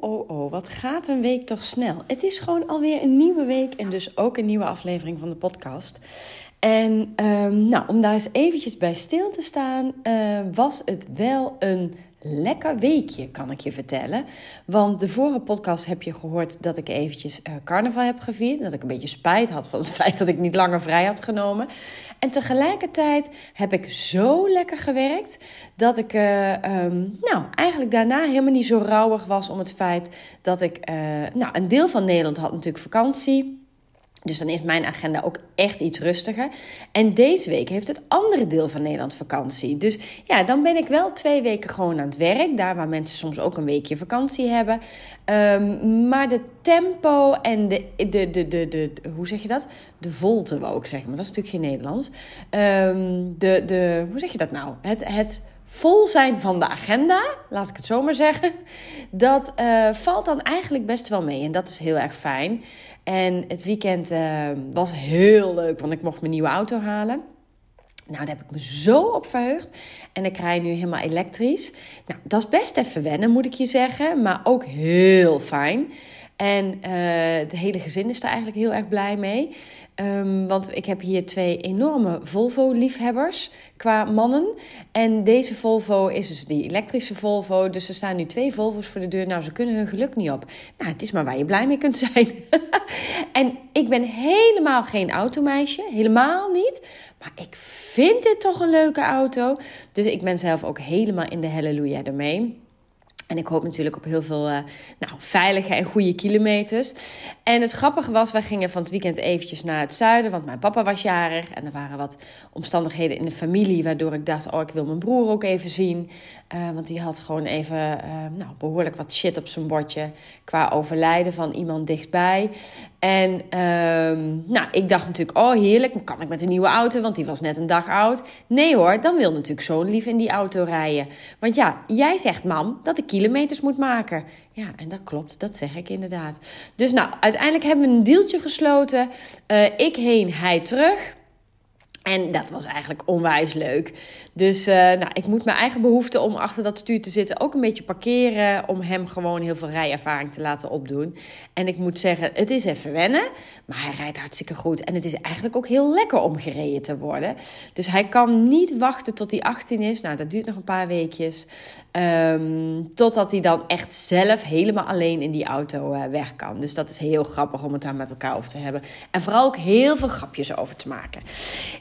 Oh, oh, wat gaat een week toch snel. Het is gewoon alweer een nieuwe week en dus ook een nieuwe aflevering van de podcast. En um, nou, om daar eens eventjes bij stil te staan, uh, was het wel een lekker weekje, kan ik je vertellen. Want de vorige podcast heb je gehoord dat ik eventjes uh, carnaval heb gevierd. Dat ik een beetje spijt had van het feit dat ik niet langer vrij had genomen. En tegelijkertijd heb ik zo lekker gewerkt dat ik uh, um, nou, eigenlijk daarna helemaal niet zo rouwig was om het feit dat ik... Uh, nou, een deel van Nederland had natuurlijk vakantie. Dus dan is mijn agenda ook echt iets rustiger. En deze week heeft het andere deel van Nederland vakantie. Dus ja, dan ben ik wel twee weken gewoon aan het werk. Daar waar mensen soms ook een weekje vakantie hebben. Um, maar de tempo en de, de, de, de, de, hoe zeg je dat? De volte wou ik zeggen, maar dat is natuurlijk geen Nederlands. Um, de, de, hoe zeg je dat nou? Het, het vol zijn van de agenda, laat ik het zo maar zeggen, dat uh, valt dan eigenlijk best wel mee. En dat is heel erg fijn. En het weekend uh, was heel leuk, want ik mocht mijn nieuwe auto halen. Nou, daar heb ik me zo op verheugd. En ik rij nu helemaal elektrisch. Nou, dat is best even wennen, moet ik je zeggen. Maar ook heel fijn. En uh, het hele gezin is daar eigenlijk heel erg blij mee. Um, want ik heb hier twee enorme Volvo-liefhebbers qua mannen. En deze Volvo is dus die elektrische Volvo. Dus er staan nu twee Volvo's voor de deur. Nou, ze kunnen hun geluk niet op. Nou, het is maar waar je blij mee kunt zijn. en ik ben helemaal geen automeisje. Helemaal niet. Maar ik vind dit toch een leuke auto. Dus ik ben zelf ook helemaal in de halleluja ermee. En ik hoop natuurlijk op heel veel uh, nou, veilige en goede kilometers. En het grappige was, wij gingen van het weekend eventjes naar het zuiden. Want mijn papa was jarig. En er waren wat omstandigheden in de familie. Waardoor ik dacht, oh, ik wil mijn broer ook even zien. Uh, want die had gewoon even uh, nou, behoorlijk wat shit op zijn bordje. Qua overlijden van iemand dichtbij. En um, nou, ik dacht natuurlijk, oh heerlijk, kan ik met een nieuwe auto, want die was net een dag oud. Nee hoor, dan wil natuurlijk zo'n lief in die auto rijden. Want ja, jij zegt mam dat ik kilometers moet maken. Ja, en dat klopt, dat zeg ik inderdaad. Dus nou, uiteindelijk hebben we een deeltje gesloten. Uh, ik heen, hij terug. En dat was eigenlijk onwijs leuk. Dus uh, nou, ik moet mijn eigen behoefte om achter dat stuur te zitten ook een beetje parkeren. Om hem gewoon heel veel rijervaring te laten opdoen. En ik moet zeggen, het is even wennen. Maar hij rijdt hartstikke goed. En het is eigenlijk ook heel lekker om gereden te worden. Dus hij kan niet wachten tot hij 18 is. Nou, dat duurt nog een paar weekjes. Um, totdat hij dan echt zelf helemaal alleen in die auto uh, weg kan. Dus dat is heel grappig om het daar met elkaar over te hebben. En vooral ook heel veel grapjes over te maken.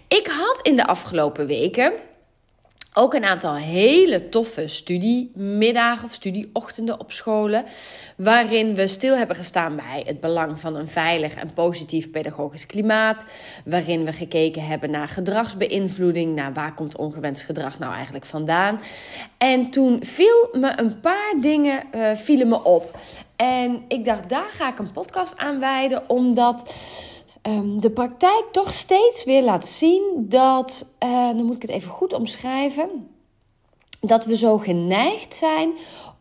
Ik had in de afgelopen weken ook een aantal hele toffe studiemiddagen of studieochtenden op scholen. Waarin we stil hebben gestaan bij het belang van een veilig en positief pedagogisch klimaat. Waarin we gekeken hebben naar gedragsbeïnvloeding. Naar waar komt ongewenst gedrag nou eigenlijk vandaan. En toen viel me een paar dingen uh, vielen me op. En ik dacht, daar ga ik een podcast aan wijden. Omdat um, de praktijk toch steeds weer laat zien dat, uh, dan moet ik het even goed omschrijven, dat we zo geneigd zijn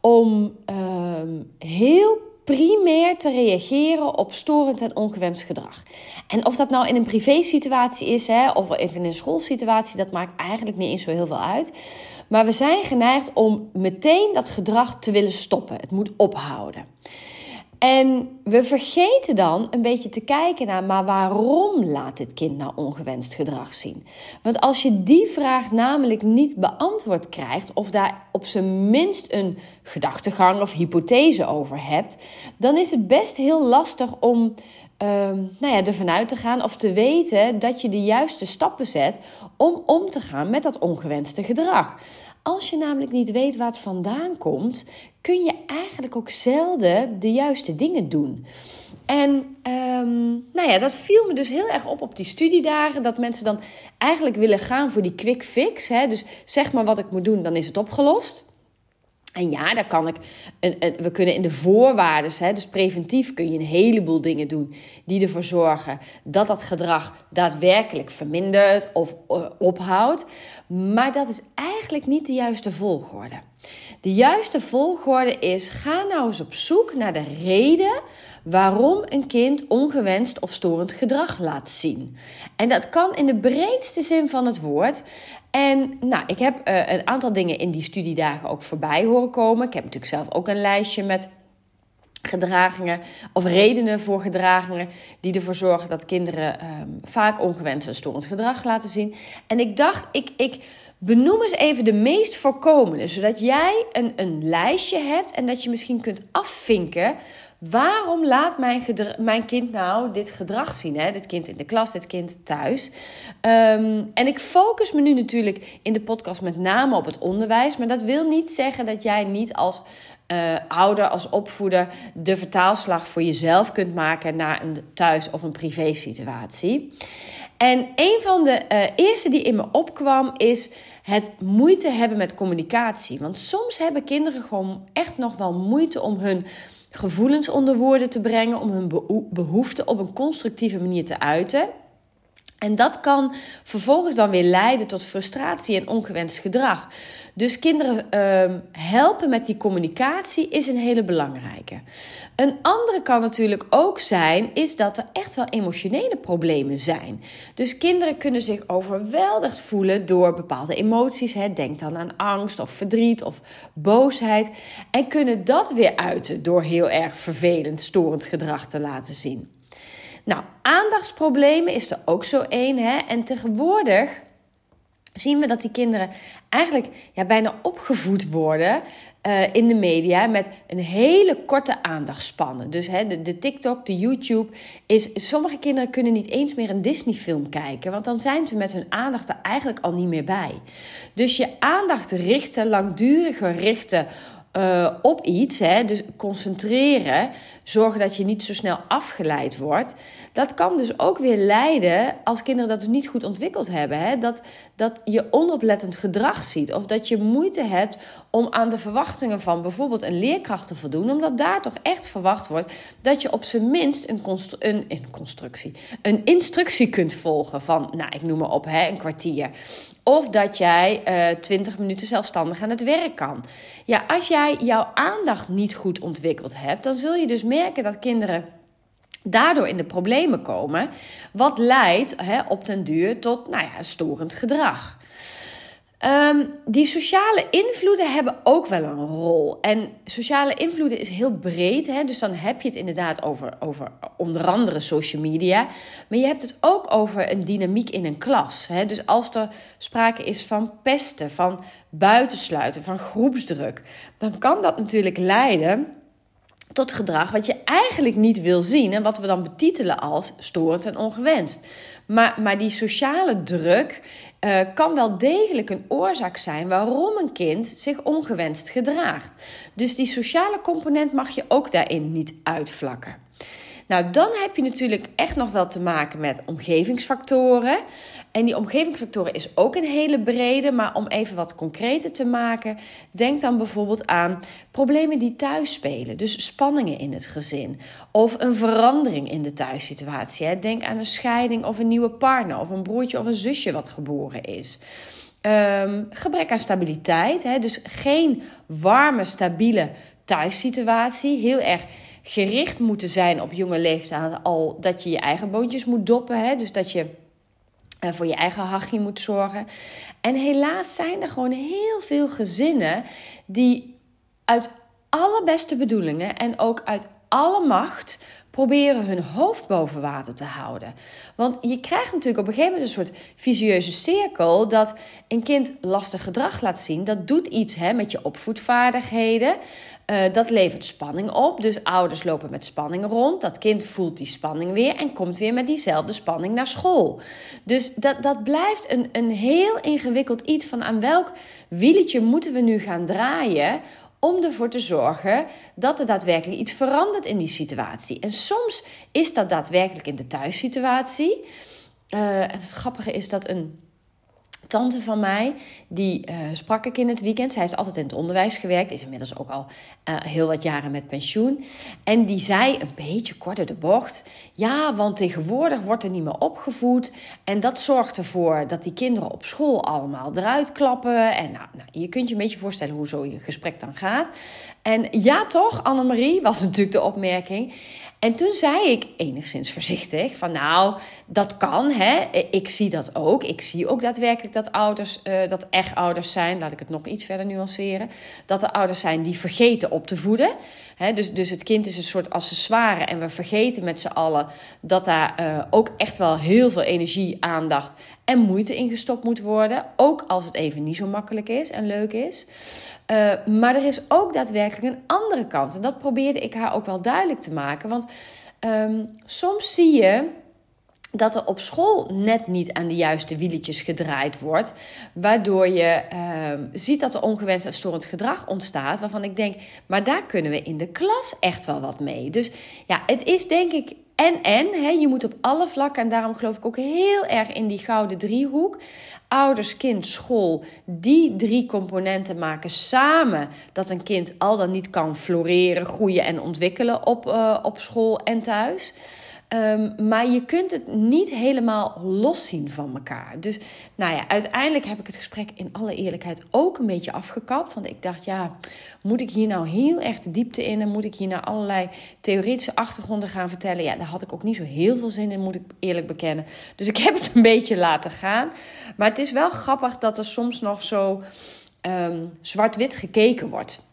om um, heel primair te reageren op storend en ongewenst gedrag. En of dat nou in een privé-situatie is hè, of even in een schoolsituatie, dat maakt eigenlijk niet eens zo heel veel uit. Maar we zijn geneigd om meteen dat gedrag te willen stoppen. Het moet ophouden. En we vergeten dan een beetje te kijken naar, maar waarom laat dit kind nou ongewenst gedrag zien? Want als je die vraag namelijk niet beantwoord krijgt, of daar op zijn minst een gedachtegang of hypothese over hebt, dan is het best heel lastig om um, nou ja, ervan uit te gaan of te weten dat je de juiste stappen zet om om te gaan met dat ongewenste gedrag. Als je namelijk niet weet waar het vandaan komt, kun je eigenlijk ook zelden de juiste dingen doen. En um, nou ja, dat viel me dus heel erg op op die studiedagen. Dat mensen dan eigenlijk willen gaan voor die quick fix. Hè? Dus zeg maar wat ik moet doen, dan is het opgelost. En ja, daar kan ik. Een, we kunnen in de voorwaarden, dus preventief kun je een heleboel dingen doen die ervoor zorgen dat dat gedrag daadwerkelijk vermindert of uh, ophoudt. Maar dat is eigenlijk niet de juiste volgorde. De juiste volgorde is: ga nou eens op zoek naar de reden waarom een kind ongewenst of storend gedrag laat zien. En dat kan in de breedste zin van het woord. En nou, ik heb uh, een aantal dingen in die studiedagen ook voorbij horen komen. Ik heb natuurlijk zelf ook een lijstje met gedragingen of redenen voor gedragingen die ervoor zorgen dat kinderen ehm, vaak ongewenst en storend gedrag laten zien. En ik dacht, ik, ik benoem eens even de meest voorkomende, zodat jij een, een lijstje hebt en dat je misschien kunt afvinken. Waarom laat mijn, mijn kind nou dit gedrag zien? Hè? Dit kind in de klas, dit kind thuis. Ehm, en ik focus me nu natuurlijk in de podcast met name op het onderwijs. Maar dat wil niet zeggen dat jij niet als uh, ouder, als opvoeder de vertaalslag voor jezelf kunt maken naar een thuis- of een privé-situatie. En een van de uh, eerste die in me opkwam is het moeite hebben met communicatie. Want soms hebben kinderen gewoon echt nog wel moeite om hun gevoelens onder woorden te brengen, om hun behoeften op een constructieve manier te uiten. En dat kan vervolgens dan weer leiden tot frustratie en ongewenst gedrag. Dus kinderen uh, helpen met die communicatie is een hele belangrijke. Een andere kan natuurlijk ook zijn, is dat er echt wel emotionele problemen zijn. Dus kinderen kunnen zich overweldigd voelen door bepaalde emoties. Hè. Denk dan aan angst of verdriet of boosheid. En kunnen dat weer uiten door heel erg vervelend, storend gedrag te laten zien. Nou, aandachtsproblemen is er ook zo één. Hè? En tegenwoordig zien we dat die kinderen eigenlijk ja, bijna opgevoed worden uh, in de media met een hele korte aandachtspannen. Dus hè, de, de TikTok, de YouTube, is sommige kinderen kunnen niet eens meer een Disney-film kijken, want dan zijn ze met hun aandacht er eigenlijk al niet meer bij. Dus je aandacht richten, langduriger richten uh, op iets, hè, dus concentreren, zorgen dat je niet zo snel afgeleid wordt. Dat kan dus ook weer leiden, als kinderen dat dus niet goed ontwikkeld hebben, hè, dat, dat je onoplettend gedrag ziet. Of dat je moeite hebt om aan de verwachtingen van bijvoorbeeld een leerkracht te voldoen, omdat daar toch echt verwacht wordt dat je op zijn minst een, een, een een instructie kunt volgen van, nou, ik noem maar op, hè, een kwartier. Of dat jij uh, eh, 20 minuten zelfstandig aan het werk kan. Ja, als jij jouw aandacht niet goed ontwikkeld hebt, dan zul je dus merken dat kinderen daardoor in de problemen komen. Wat leidt hè, op den duur tot nou ja, storend gedrag. Um, die sociale invloeden hebben ook wel een rol. En sociale invloeden is heel breed. Hè? Dus dan heb je het inderdaad over, over onder andere social media. Maar je hebt het ook over een dynamiek in een klas. Hè? Dus als er sprake is van pesten, van buitensluiten, van groepsdruk, dan kan dat natuurlijk leiden tot gedrag wat je eigenlijk niet wil zien en wat we dan betitelen als storend en ongewenst. Maar, maar die sociale druk uh, kan wel degelijk een oorzaak zijn waarom een kind zich ongewenst gedraagt. Dus die sociale component mag je ook daarin niet uitvlakken. Nou, dan heb je natuurlijk echt nog wel te maken met omgevingsfactoren. En die omgevingsfactoren is ook een hele brede, maar om even wat concreter te maken, denk dan bijvoorbeeld aan problemen die thuis spelen. Dus spanningen in het gezin of een verandering in de thuissituatie. Denk aan een scheiding of een nieuwe partner of een broertje of een zusje wat geboren is. Um, gebrek aan stabiliteit, hè? dus geen warme, stabiele thuissituatie. Heel erg gericht moeten zijn op jonge leeftijd al dat je je eigen boontjes moet doppen. Hè? Dus dat je uh, voor je eigen hachje moet zorgen. En helaas zijn er gewoon heel veel gezinnen die uit alle beste bedoelingen en ook uit alle macht proberen hun hoofd boven water te houden. Want je krijgt natuurlijk op een gegeven moment een soort visieuze cirkel dat een kind lastig gedrag laat zien. Dat doet iets hè, met je opvoedvaardigheden. Uh, dat levert spanning op. Dus ouders lopen met spanning rond. Dat kind voelt die spanning weer en komt weer met diezelfde spanning naar school. Dus dat, dat blijft een, een heel ingewikkeld iets van aan welk wieltje moeten we nu gaan draaien om ervoor te zorgen dat er daadwerkelijk iets verandert in die situatie. En soms is dat daadwerkelijk in de thuissituatie. Uh, en het grappige is dat een tante van mij, die uh, sprak ik in het weekend. Zij heeft altijd in het onderwijs gewerkt, is inmiddels ook al uh, heel wat jaren met pensioen. En die zei een beetje korter de bocht: Ja, want tegenwoordig wordt er niet meer opgevoed. En dat zorgt ervoor dat die kinderen op school allemaal eruit klappen. En nou, nou je kunt je een beetje voorstellen hoe zo'n gesprek dan gaat. En ja, toch, Annemarie, was natuurlijk de opmerking. En toen zei ik enigszins voorzichtig van nou, dat kan hè. Ik zie dat ook. Ik zie ook daadwerkelijk dat ouders, uh, dat echt ouders zijn, laat ik het nog iets verder nuanceren. Dat er ouders zijn die vergeten op te voeden. Hè, dus, dus het kind is een soort accessoire en we vergeten met z'n allen dat daar uh, ook echt wel heel veel energie, aandacht en moeite in gestopt moet worden. Ook als het even niet zo makkelijk is en leuk is. Uh, maar er is ook daadwerkelijk een andere kant. En dat probeerde ik haar ook wel duidelijk te maken. Want um, soms zie je dat er op school net niet aan de juiste wieletjes gedraaid wordt. Waardoor je uh, ziet dat er ongewenst en storend gedrag ontstaat. Waarvan ik denk, maar daar kunnen we in de klas echt wel wat mee. Dus ja, het is denk ik en en. Hè, je moet op alle vlakken, en daarom geloof ik ook heel erg in die gouden driehoek. Ouders, kind, school. Die drie componenten maken samen dat een kind al dan niet kan floreren, groeien en ontwikkelen op, uh, op school en thuis. Um, maar je kunt het niet helemaal los zien van elkaar. Dus nou ja, uiteindelijk heb ik het gesprek in alle eerlijkheid ook een beetje afgekapt. Want ik dacht, ja, moet ik hier nou heel erg de diepte in en moet ik hier nou allerlei theoretische achtergronden gaan vertellen? Ja, daar had ik ook niet zo heel veel zin in, moet ik eerlijk bekennen. Dus ik heb het een beetje laten gaan. Maar het is wel grappig dat er soms nog zo um, zwart-wit gekeken wordt.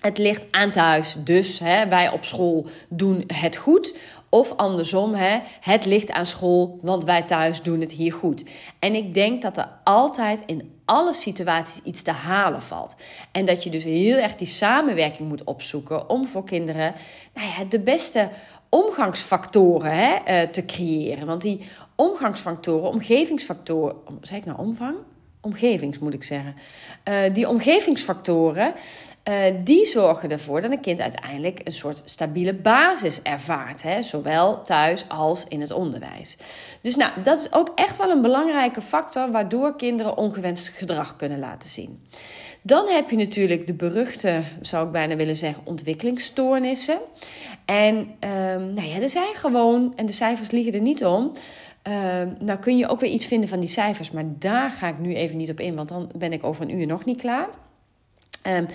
Het ligt aan thuis, dus hè, wij op school doen het goed. Of andersom, hè, het ligt aan school, want wij thuis doen het hier goed. En ik denk dat er altijd in alle situaties iets te halen valt. En dat je dus heel erg die samenwerking moet opzoeken om voor kinderen nou ja, de beste omgangsfactoren hè, eh, te creëren. Want die omgangsfactoren, omgevingsfactoren, zeg ik nou omvang? omgevings, moet ik zeggen. Uh, die omgevingsfactoren, uh, die zorgen ervoor dat een kind uiteindelijk een soort stabiele basis ervaart. Hè? Zowel thuis als in het onderwijs. Dus nou, dat is ook echt wel een belangrijke factor waardoor kinderen ongewenst gedrag kunnen laten zien. Dan heb je natuurlijk de beruchte, zou ik bijna willen zeggen, ontwikkelingsstoornissen. En um, nou ja, er zijn gewoon, en de cijfers liegen er niet om. Uh, nou kun je ook weer iets vinden van die cijfers, maar daar ga ik nu even niet op in, want dan ben ik over een uur nog niet klaar. Um,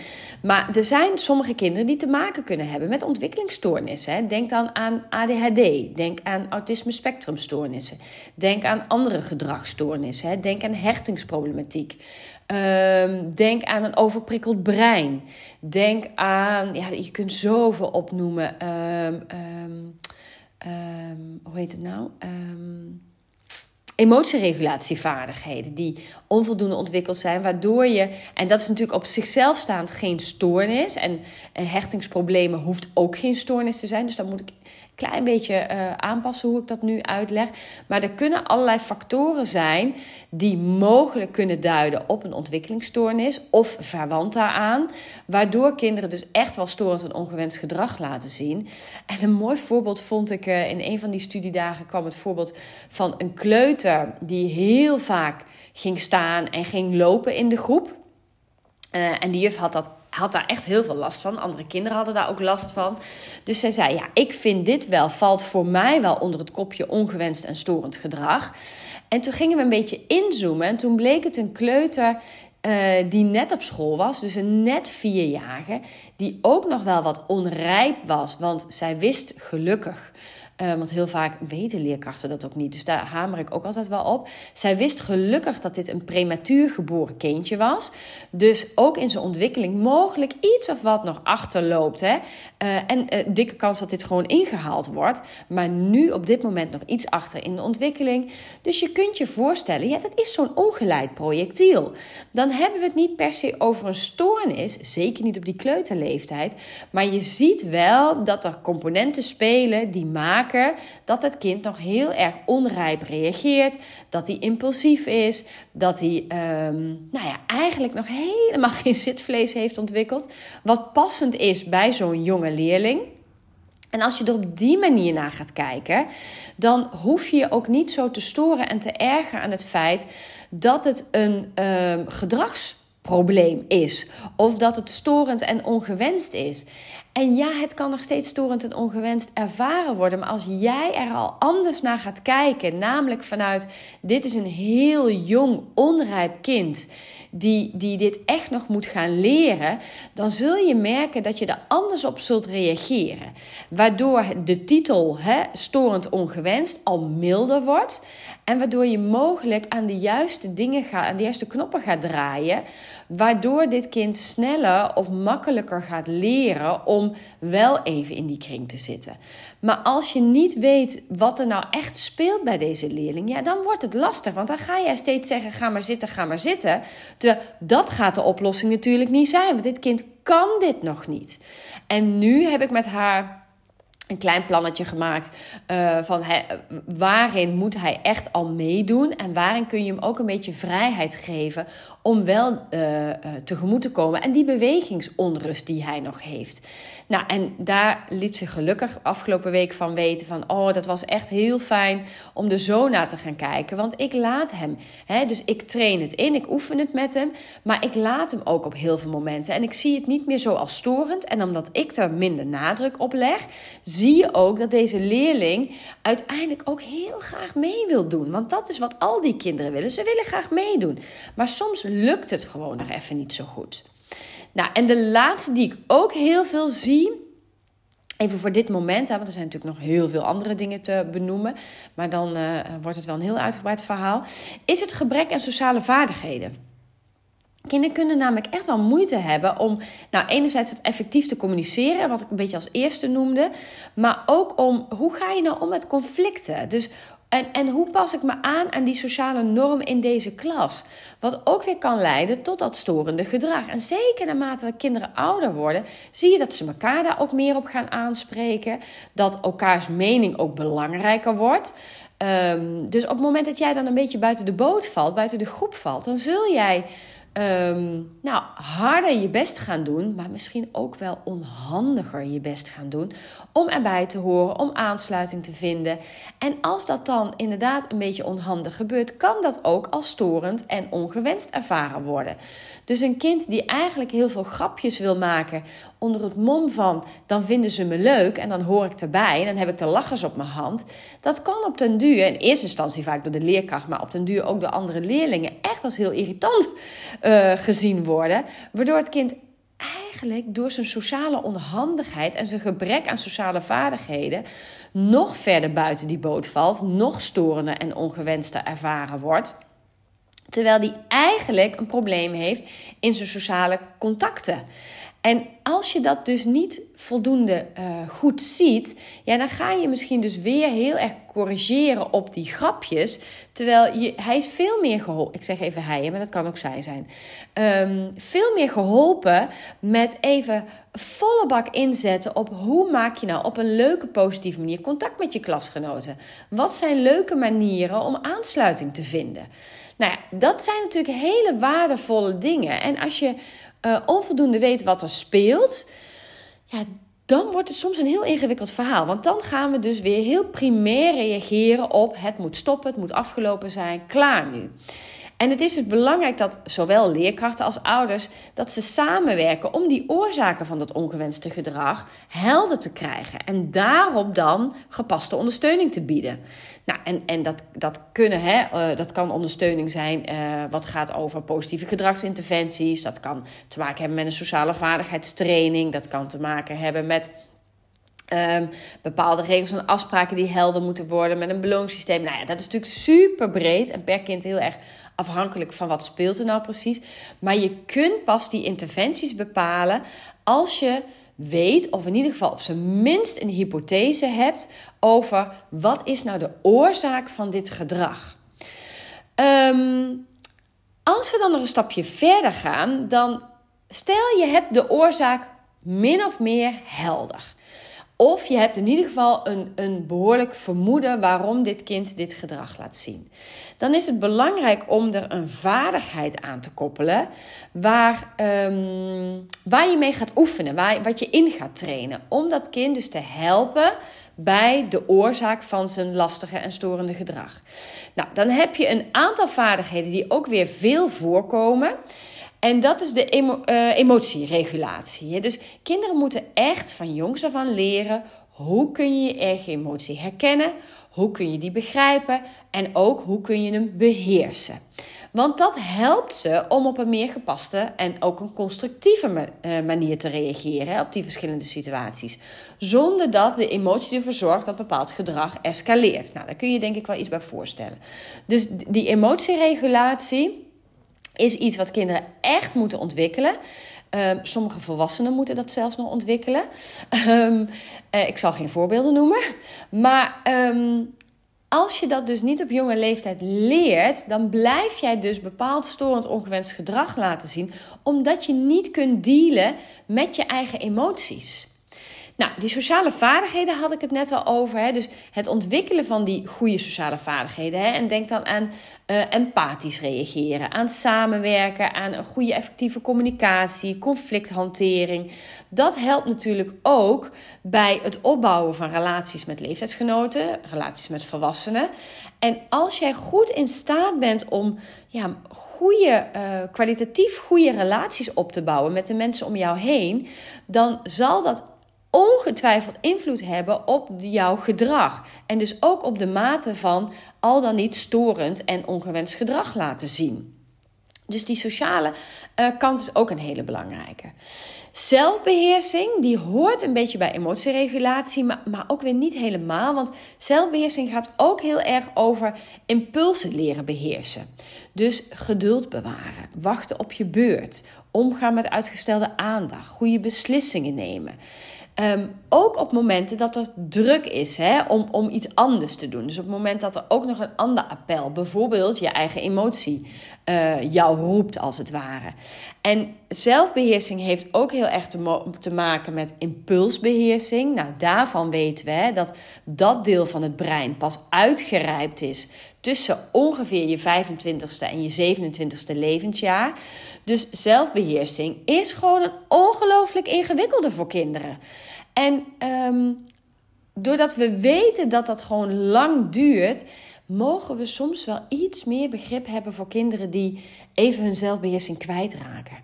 maar er zijn sommige kinderen die te maken kunnen hebben met ontwikkelingsstoornissen. Denk dan aan ADHD, denk aan autisme spectrumstoornissen, denk aan andere gedragsstoornissen, denk aan hechtingsproblematiek. Um, denk aan een overprikkeld brein. Denk aan, ja, je kunt zoveel opnoemen. Um, hoe heet het nou? Emotieregulatievaardigheden die onvoldoende ontwikkeld zijn, waardoor je, en dat is natuurlijk op zichzelf staand geen stoornis, en, en hechtingsproblemen hoeft ook geen stoornis te zijn, dus dan moet ik klein beetje uh, aanpassen hoe ik dat nu uitleg. Maar er kunnen allerlei factoren zijn die mogelijk kunnen duiden op een ontwikkelingsstoornis of verwant daaraan, waardoor kinderen dus echt wel storend en ongewenst gedrag laten zien. En een mooi voorbeeld vond ik uh, in een van die studiedagen kwam het voorbeeld van een kleuter die heel vaak ging staan en ging lopen in de groep. Uh, en die juf had dat had daar echt heel veel last van. Andere kinderen hadden daar ook last van. Dus zij zei: Ja, ik vind dit wel, valt voor mij wel onder het kopje ongewenst en storend gedrag. En toen gingen we een beetje inzoomen. En toen bleek het een kleuter uh, die net op school was, dus een net vierjarige, die ook nog wel wat onrijp was. Want zij wist gelukkig uh, want heel vaak weten leerkrachten dat ook niet. Dus daar hamer ik ook altijd wel op. Zij wist gelukkig dat dit een prematuur geboren kindje was. Dus ook in zijn ontwikkeling mogelijk iets of wat nog achterloopt. Hè? Uh, en uh, dikke kans dat dit gewoon ingehaald wordt. Maar nu op dit moment nog iets achter in de ontwikkeling. Dus je kunt je voorstellen, ja, dat is zo'n ongeleid projectiel. Dan hebben we het niet per se over een stoornis. Zeker niet op die kleuterleeftijd. Maar je ziet wel dat er componenten spelen die maken dat het kind nog heel erg onrijp reageert, dat hij impulsief is, dat hij um, nou ja, eigenlijk nog helemaal geen zitvlees heeft ontwikkeld, wat passend is bij zo'n jonge leerling. En als je er op die manier naar gaat kijken, dan hoef je je ook niet zo te storen en te ergeren aan het feit dat het een um, gedrags probleem is. Of dat het storend en ongewenst is. En ja, het kan nog steeds storend en ongewenst ervaren worden. Maar als jij er al anders naar gaat kijken, namelijk vanuit dit is een heel jong, onrijp kind die, die dit echt nog moet gaan leren, dan zul je merken dat je er anders op zult reageren. Waardoor de titel hè, storend ongewenst al milder wordt. En waardoor je mogelijk aan de juiste dingen gaat, aan de juiste knoppen gaat draaien. Waardoor dit kind sneller of makkelijker gaat leren om wel even in die kring te zitten. Maar als je niet weet wat er nou echt speelt bij deze leerling, ja, dan wordt het lastig. Want dan ga jij steeds zeggen: ga maar zitten, ga maar zitten. Dat gaat de oplossing natuurlijk niet zijn, want dit kind kan dit nog niet. En nu heb ik met haar een klein plannetje gemaakt uh, van waarin moet hij echt al meedoen en waarin kun je hem ook een beetje vrijheid geven om wel uh, uh, tegemoet te komen en die bewegingsonrust die hij nog heeft. Nou, en daar liet ze gelukkig afgelopen week van weten van... oh, dat was echt heel fijn om er zo naar te gaan kijken. Want ik laat hem. Hè? Dus ik train het in, ik oefen het met hem. Maar ik laat hem ook op heel veel momenten. En ik zie het niet meer zo als storend. En omdat ik er minder nadruk op leg... zie je ook dat deze leerling uiteindelijk ook heel graag mee wil doen. Want dat is wat al die kinderen willen. Ze willen graag meedoen. Maar soms lukt het gewoon nog even niet zo goed. Nou, en de laatste die ik ook heel veel zie. Even voor dit moment, hè, want er zijn natuurlijk nog heel veel andere dingen te benoemen. Maar dan uh, wordt het wel een heel uitgebreid verhaal. Is het gebrek aan sociale vaardigheden. Kinderen kunnen namelijk echt wel moeite hebben om, nou, enerzijds het effectief te communiceren, wat ik een beetje als eerste noemde, maar ook om hoe ga je nou om met conflicten? Dus en, en hoe pas ik me aan aan die sociale norm in deze klas? Wat ook weer kan leiden tot dat storende gedrag. En zeker naarmate we kinderen ouder worden, zie je dat ze elkaar daar ook meer op gaan aanspreken. Dat elkaars mening ook belangrijker wordt. Um, dus op het moment dat jij dan een beetje buiten de boot valt, buiten de groep valt, dan zul jij um, nou, harder je best gaan doen, maar misschien ook wel onhandiger je best gaan doen om erbij te horen, om aansluiting te vinden. En als dat dan inderdaad een beetje onhandig gebeurt, kan dat ook als storend en ongewenst ervaren worden. Dus een kind die eigenlijk heel veel grapjes wil maken onder het mom van dan vinden ze me leuk en dan hoor ik erbij en dan heb ik de lachers op mijn hand. Dat kan op den duur, in eerste instantie vaak door de leerkracht, maar op den duur ook door andere leerlingen, echt als heel irritant uh, gezien worden. Waardoor het kind eigenlijk door zijn sociale onhandigheid en zijn gebrek aan sociale vaardigheden nog verder buiten die boot valt, nog storender en ongewenster ervaren wordt. Terwijl die eigenlijk een probleem heeft in zijn sociale contacten. En als je dat dus niet voldoende uh, goed ziet, ja, dan ga je misschien dus weer heel erg corrigeren op die grapjes. Terwijl je, hij is veel meer geholpen. Ik zeg even hij, maar dat kan ook zij zijn. Um, veel meer geholpen met even volle bak inzetten op hoe maak je nou op een leuke, positieve manier contact met je klasgenoten. Wat zijn leuke manieren om aansluiting te vinden? Nou ja, dat zijn natuurlijk hele waardevolle dingen. En als je uh, onvoldoende weet wat er speelt, ja, dan wordt het soms een heel ingewikkeld verhaal. Want dan gaan we dus weer heel primair reageren op het moet stoppen, het moet afgelopen zijn, klaar nu. En het is dus belangrijk dat zowel leerkrachten als ouders dat ze samenwerken om die oorzaken van dat ongewenste gedrag helder te krijgen en daarop dan gepaste ondersteuning te bieden. Nou, en, en dat, dat, kunnen, hè, uh, dat kan ondersteuning zijn uh, wat gaat over positieve gedragsinterventies. Dat kan te maken hebben met een sociale vaardigheidstraining. Dat kan te maken hebben met Um, bepaalde regels en afspraken die helder moeten worden met een beloningssysteem. Nou ja, dat is natuurlijk super breed en per kind heel erg afhankelijk van wat speelt er nou precies. Maar je kunt pas die interventies bepalen als je weet, of in ieder geval op zijn minst een hypothese hebt over wat is nou de oorzaak van dit gedrag. Um, als we dan nog een stapje verder gaan, dan stel je hebt de oorzaak min of meer helder. Of je hebt in ieder geval een, een behoorlijk vermoeden waarom dit kind dit gedrag laat zien. Dan is het belangrijk om er een vaardigheid aan te koppelen waar, um, waar je mee gaat oefenen, waar, wat je in gaat trainen. Om dat kind dus te helpen bij de oorzaak van zijn lastige en storende gedrag. Nou, dan heb je een aantal vaardigheden die ook weer veel voorkomen. En dat is de uh, emotieregulatie. Dus kinderen moeten echt van jongs af aan leren hoe kun je je eigen emotie herkennen, hoe kun je die begrijpen en ook hoe kun je hem beheersen. Want dat helpt ze om op een meer gepaste en ook een constructieve eh, manier te reageren op die verschillende situaties. Zonder dat de emotie ervoor zorgt dat bepaald gedrag escaleert. Nou, daar kun je denk ik wel iets bij voorstellen. Dus die emotieregulatie is iets wat kinderen echt moeten ontwikkelen. Um, sommige volwassenen moeten dat zelfs nog ontwikkelen. Um, uh, ik zal geen voorbeelden noemen. Maar um, als je dat dus niet op jonge leeftijd leert, dan blijf jij dus bepaald storend ongewenst gedrag laten zien, omdat je niet kunt dealen met je eigen emoties. Nou, die sociale vaardigheden had ik het net al over. Hè? Dus het ontwikkelen van die goede sociale vaardigheden. Hè? En denk dan aan uh, empathisch reageren, aan samenwerken, aan een goede effectieve communicatie, conflicthantering. Dat helpt natuurlijk ook bij het opbouwen van relaties met leeftijdsgenoten, relaties met volwassenen. En als jij goed in staat bent om ja, goede, uh, kwalitatief goede relaties op te bouwen met de mensen om jou heen, dan zal dat ongetwijfeld invloed hebben op jouw gedrag. En dus ook op de mate van al dan niet storend en ongewenst gedrag laten zien. Dus die sociale uh, kant is ook een hele belangrijke. Zelfbeheersing, die hoort een beetje bij emotieregulatie, maar, maar ook weer niet helemaal. Want zelfbeheersing gaat ook heel erg over impulsen leren beheersen. Dus geduld bewaren, wachten op je beurt, omgaan met uitgestelde aandacht, goede beslissingen nemen. Ehm, ook op momenten dat er druk is hè, om, om iets anders te doen. Dus op het moment dat er ook nog een ander appel, bijvoorbeeld je eigen emotie, uh, jou roept als het ware. En zelfbeheersing heeft ook heel erg te, maken met impulsbeheersing. Nou, daarvan weten we dat dat deel van het brein pas uitgerijpt is tussen ongeveer je 25ste en je 27ste levensjaar. Dus zelfbeheersing is gewoon een ongelooflijk ingewikkelde voor kinderen. En um, doordat we weten dat dat gewoon lang duurt, mogen we soms wel iets meer begrip hebben voor kinderen die even hun zelfbeheersing kwijtraken.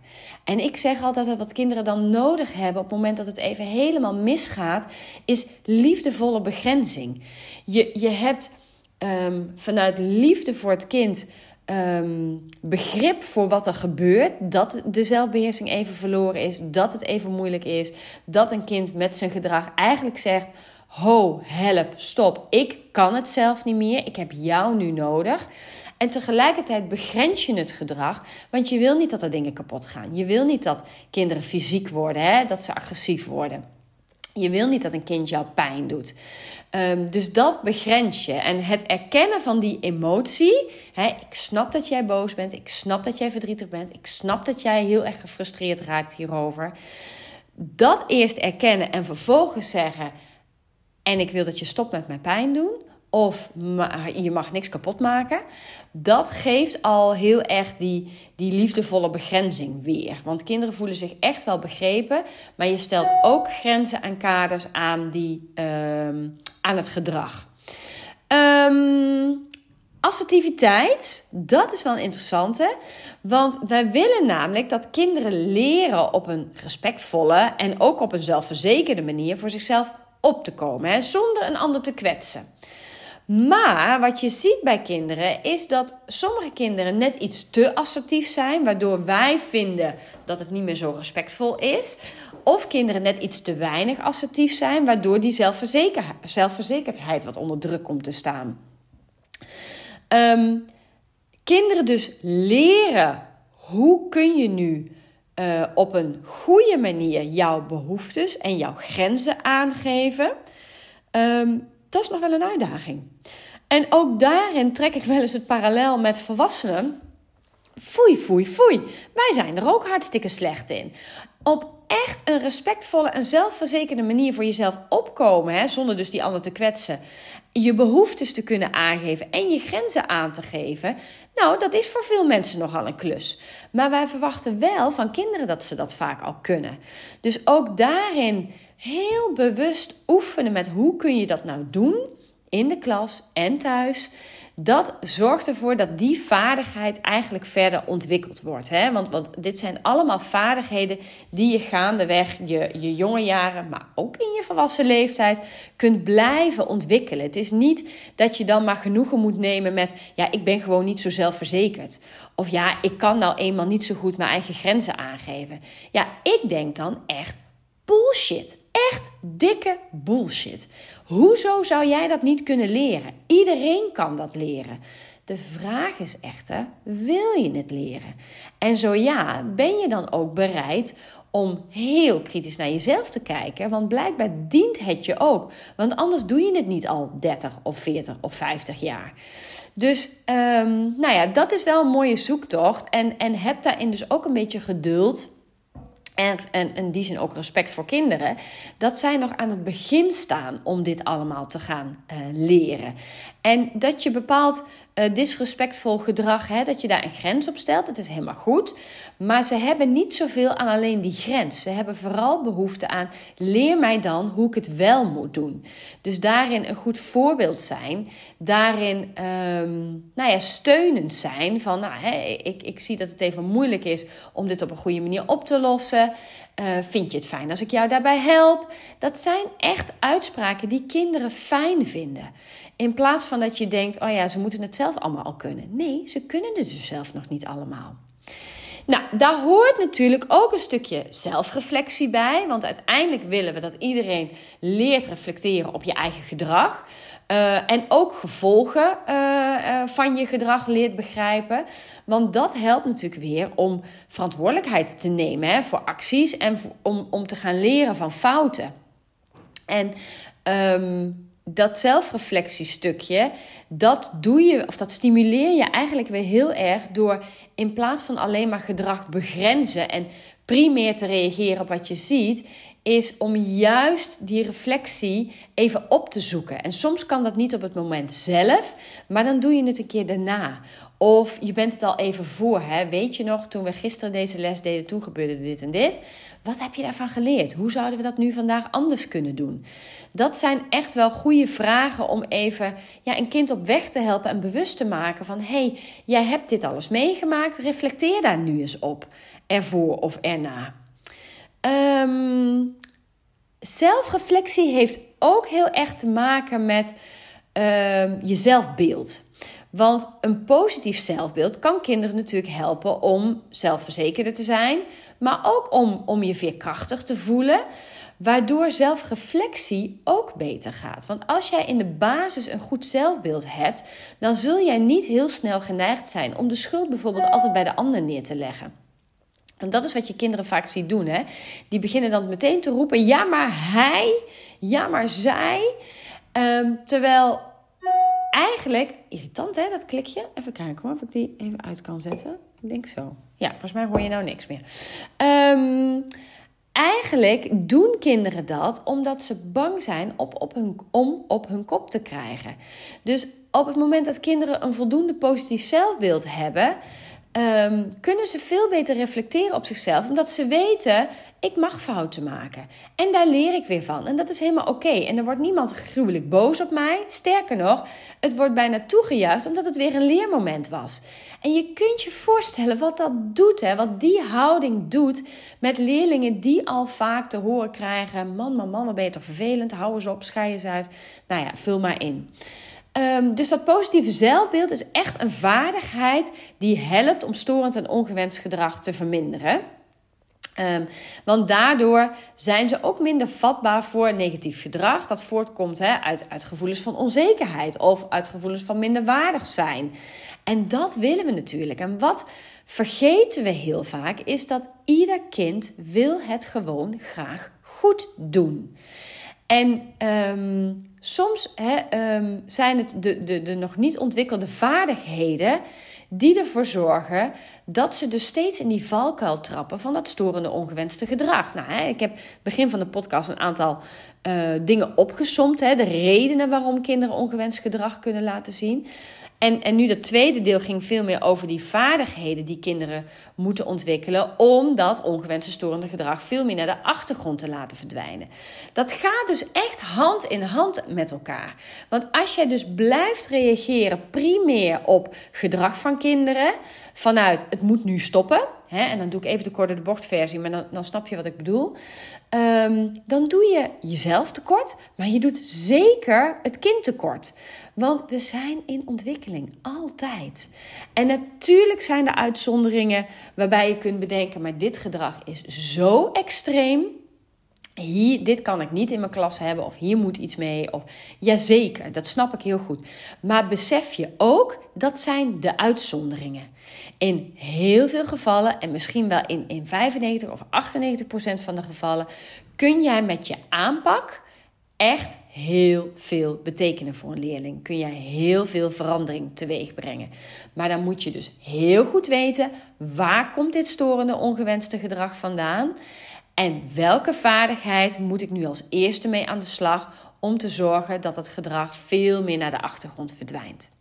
En ik zeg altijd dat wat kinderen dan nodig hebben op het moment dat het even helemaal misgaat, is liefdevolle begrenzing. Je, je hebt um, vanuit liefde voor het kind um, begrip voor wat er gebeurt. Dat de zelfbeheersing even verloren is. Dat het even moeilijk is. Dat een kind met zijn gedrag eigenlijk zegt: Ho, help, stop. Ik kan het zelf niet meer. Ik heb jou nu nodig. En tegelijkertijd begrens je het gedrag, want je wil niet dat er dingen kapot gaan. Je wil niet dat kinderen fysiek worden, hè? dat ze agressief worden. Je wil niet dat een kind jou pijn doet. Um, dus dat begrens je. En het erkennen van die emotie. Hè, ik snap dat jij boos bent. Ik snap dat jij verdrietig bent. Ik snap dat jij heel erg gefrustreerd raakt hierover. Dat eerst erkennen en vervolgens zeggen. En ik wil dat je stopt met mijn pijn doen of je mag niks kapot maken. Dat geeft al heel erg die, die liefdevolle begrenzing weer. Want kinderen voelen zich echt wel begrepen, maar je stelt ook grenzen en kaders aan, die, um, aan het gedrag. Um, Assertiviteit, dat is wel een interessante. Want wij willen namelijk dat kinderen leren op een respectvolle en ook op een zelfverzekerde manier voor zichzelf op te komen, hè, zonder een ander te kwetsen. Maar wat je ziet bij kinderen is dat sommige kinderen net iets te assertief zijn, waardoor wij vinden dat het niet meer zo respectvol is. Of kinderen net iets te weinig assertief zijn, waardoor die zelfverzekerdheid wat onder druk komt te staan. Um, kinderen dus leren hoe kun je nu uh, op een goede manier jouw behoeftes en jouw grenzen aangeven. Um, dat is nog wel een uitdaging. En ook daarin trek ik wel eens het parallel met volwassenen. Foei, foei, foei. Wij zijn er ook hartstikke slecht in. Op echt een respectvolle en zelfverzekerde manier voor jezelf opkomen, hè, zonder dus die ander te kwetsen. Je behoeftes te kunnen aangeven en je grenzen aan te geven. Nou, dat is voor veel mensen nogal een klus. Maar wij verwachten wel van kinderen dat ze dat vaak al kunnen. Dus ook daarin heel bewust oefenen met hoe kun je dat nou doen. In de klas en thuis dat zorgt ervoor dat die vaardigheid eigenlijk verder ontwikkeld wordt. Hè? Want, want dit zijn allemaal vaardigheden die je gaandeweg je, je jonge jaren, maar ook in je volwassen leeftijd, kunt blijven ontwikkelen. Het is niet dat je dan maar genoegen moet nemen met, ja, ik ben gewoon niet zo zelfverzekerd. Of ja, ik kan nou eenmaal niet zo goed mijn eigen grenzen aangeven. Ja, ik denk dan echt bullshit. Echt dikke bullshit. Hoezo zou jij dat niet kunnen leren? Iedereen kan dat leren. De vraag is echter, wil je het leren? En zo ja, ben je dan ook bereid om heel kritisch naar jezelf te kijken? Want blijkbaar dient het je ook. Want anders doe je het niet al 30 of 40 of 50 jaar. Dus um, nou ja, dat is wel een mooie zoektocht. En, en heb daarin dus ook een beetje geduld en, en in die zin ook respect voor kinderen, dat zij nog aan het begin staan om dit allemaal te gaan uh, leren. En dat je bepaald uh, disrespectvol gedrag, hè, dat je daar een grens op stelt, dat is helemaal goed. Maar ze hebben niet zoveel aan alleen die grens. Ze hebben vooral behoefte aan, leer mij dan hoe ik het wel moet doen. Dus daarin een goed voorbeeld zijn, daarin um, nou ja, steunend zijn van, nou, ik, ik zie dat het even moeilijk is om dit op een goede manier op te lossen. Uh, vind je het fijn als ik jou daarbij help? Dat zijn echt uitspraken die kinderen fijn vinden. In plaats van dat je denkt, oh ja, ze moeten het zelf allemaal al kunnen. Nee, ze kunnen het dus zelf nog niet allemaal. Nou, daar hoort natuurlijk ook een stukje zelfreflectie bij. Want uiteindelijk willen we dat iedereen leert reflecteren op je eigen gedrag. Uh, en ook gevolgen uh, uh, van je gedrag leert begrijpen. Want dat helpt natuurlijk weer om verantwoordelijkheid te nemen hè, voor acties en om, om te gaan leren van fouten. En um, dat zelfreflectiestukje, dat doe je, of dat stimuleer je eigenlijk weer heel erg door in plaats van alleen maar gedrag begrenzen en primair te reageren op wat je ziet, is om juist die reflectie even op te zoeken. En soms kan dat niet op het moment zelf, maar dan doe je het een keer daarna. Of je bent het al even voor. Hè? Weet je nog, toen we gisteren deze les deden, toen gebeurde dit en dit. Wat heb je daarvan geleerd? Hoe zouden we dat nu vandaag anders kunnen doen? Dat zijn echt wel goede vragen om even ja, een kind op weg te helpen en bewust te maken van: hey, jij hebt dit alles meegemaakt. Reflecteer daar nu eens op, ervoor of erna. Um, zelfreflectie heeft ook heel erg te maken met um, je zelfbeeld. Want een positief zelfbeeld kan kinderen natuurlijk helpen om zelfverzekerder te zijn, maar ook om, om je veerkrachtig te voelen, waardoor zelfreflectie ook beter gaat. Want als jij in de basis een goed zelfbeeld hebt, dan zul jij niet heel snel geneigd zijn om de schuld bijvoorbeeld altijd bij de ander neer te leggen. En dat is wat je kinderen vaak ziet doen. Hè? Die beginnen dan meteen te roepen: ja, maar hij, ja, maar zij. Um, terwijl eigenlijk, irritant hè, dat klikje. Even kijken hoor, of ik die even uit kan zetten. Ik denk zo. Ja, volgens mij hoor je nou niks meer. Um, eigenlijk doen kinderen dat omdat ze bang zijn op, op hun, om op hun kop te krijgen. Dus op het moment dat kinderen een voldoende positief zelfbeeld hebben um, kunnen ze veel beter reflecteren op zichzelf. Omdat ze weten, ik mag fouten maken. En daar leer ik weer van. En dat is helemaal oké. En er wordt niemand gruwelijk boos op mij. Sterker nog, het wordt bijna toegejuicht omdat het weer een leermoment was. En je kunt je voorstellen wat dat doet, hè? wat die houding doet met leerlingen die al vaak te horen krijgen: man, man, man, je toch vervelend? Hou eens op, schei eens uit. Nou ja, vul maar in. Um, dus dat positieve zelfbeeld is echt een vaardigheid die helpt om storend en ongewenst gedrag te verminderen. Um, want daardoor zijn ze ook minder vatbaar voor negatief gedrag. Dat voortkomt uit, uit gevoelens van onzekerheid of uit gevoelens van minderwaardig zijn. En dat willen we natuurlijk. En wat vergeten we heel vaak is dat ieder kind wil het gewoon graag goed doen. En um, soms um, zijn het de, de, de nog niet ontwikkelde vaardigheden die ervoor zorgen dat ze dus steeds in die valkuil trappen van dat storende ongewenste gedrag. Nou, ik heb begin van de podcast een aantal uh, dingen opgesomd, hè, de redenen waarom kinderen ongewenst gedrag kunnen laten zien. En, en nu dat tweede deel ging veel meer over die vaardigheden die kinderen moeten ontwikkelen. Om dat ongewenste storende gedrag veel meer naar de achtergrond te laten verdwijnen. Dat gaat dus echt hand in hand met elkaar. Want als jij dus blijft reageren primair op gedrag van kinderen. Vanuit het moet nu stoppen. Hè, en dan doe ik even de korte de bocht versie, maar dan, dan snap je wat ik bedoel. Ehm, dan doe je jezelf tekort, maar je doet zeker het kind tekort. Want we zijn in ontwikkeling, altijd. En natuurlijk zijn er uitzonderingen waarbij je kunt bedenken, maar dit gedrag is zo extreem. Hier, dit kan ik niet in mijn klas hebben, of hier moet iets mee. Of, jazeker, dat snap ik heel goed. Maar besef je ook, dat zijn de uitzonderingen. In heel veel gevallen, en misschien wel in, in 95 of 98 procent van de gevallen, kun jij met je aanpak echt heel veel betekenen voor een leerling. Kun jij heel veel verandering teweeg brengen. Maar dan moet je dus heel goed weten waar komt dit storende ongewenste gedrag vandaan en welke vaardigheid moet ik nu als eerste mee aan de slag om te zorgen dat het gedrag veel meer naar de achtergrond verdwijnt.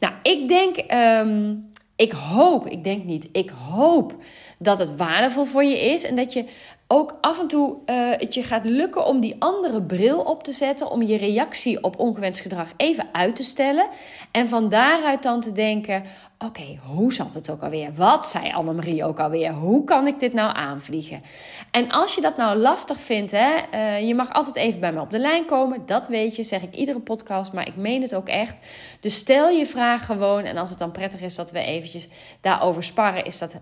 Nou, ik denk, ehm, ik hoop, ik denk niet, ik hoop dat het waardevol voor je is en dat je ook af en toe uh, het je gaat lukken om die andere bril op te zetten, om je reactie op ongewenst gedrag even uit te stellen en van daaruit dan te denken: oké, hoe zat het ook alweer? Wat zei Annemarie ook alweer? Hoe kan ik dit nou aanvliegen? En als je dat nou lastig vindt, hè, uh, je mag altijd even bij me op de lijn komen. Dat weet je, zeg ik iedere podcast, maar ik meen het ook echt. Dus stel je vraag gewoon. En als het dan prettig is dat we eventjes daarover sparren, is dat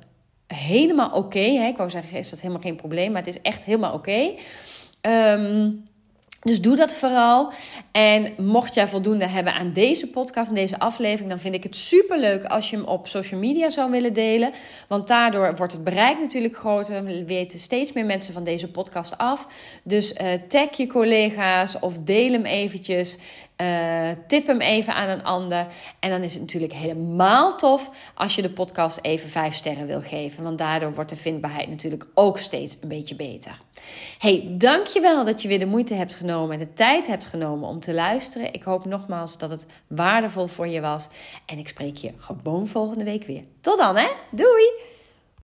helemaal oké. Ik wou zeggen, is dat helemaal geen probleem, maar het is echt helemaal oké. Ehm, dus doe dat vooral. En mocht jij voldoende hebben aan deze podcast, en deze aflevering, dan vind ik het super leuk als je hem op social media zou willen delen. Want daardoor wordt het bereik natuurlijk groter. We weten steeds meer mensen van deze podcast af. Dus uh, tag je collega's of deel hem eventjes. Uh, tip hem even aan een ander. En dan is het natuurlijk helemaal tof als je de podcast even vijf sterren wil geven. Want daardoor wordt de vindbaarheid natuurlijk ook steeds een beetje beter. Hey, dankjewel dat je weer de moeite hebt genomen en de tijd hebt genomen om te luisteren. Ik hoop nogmaals dat het waardevol voor je was. En ik spreek je gewoon volgende week weer. Tot dan hè. Doei!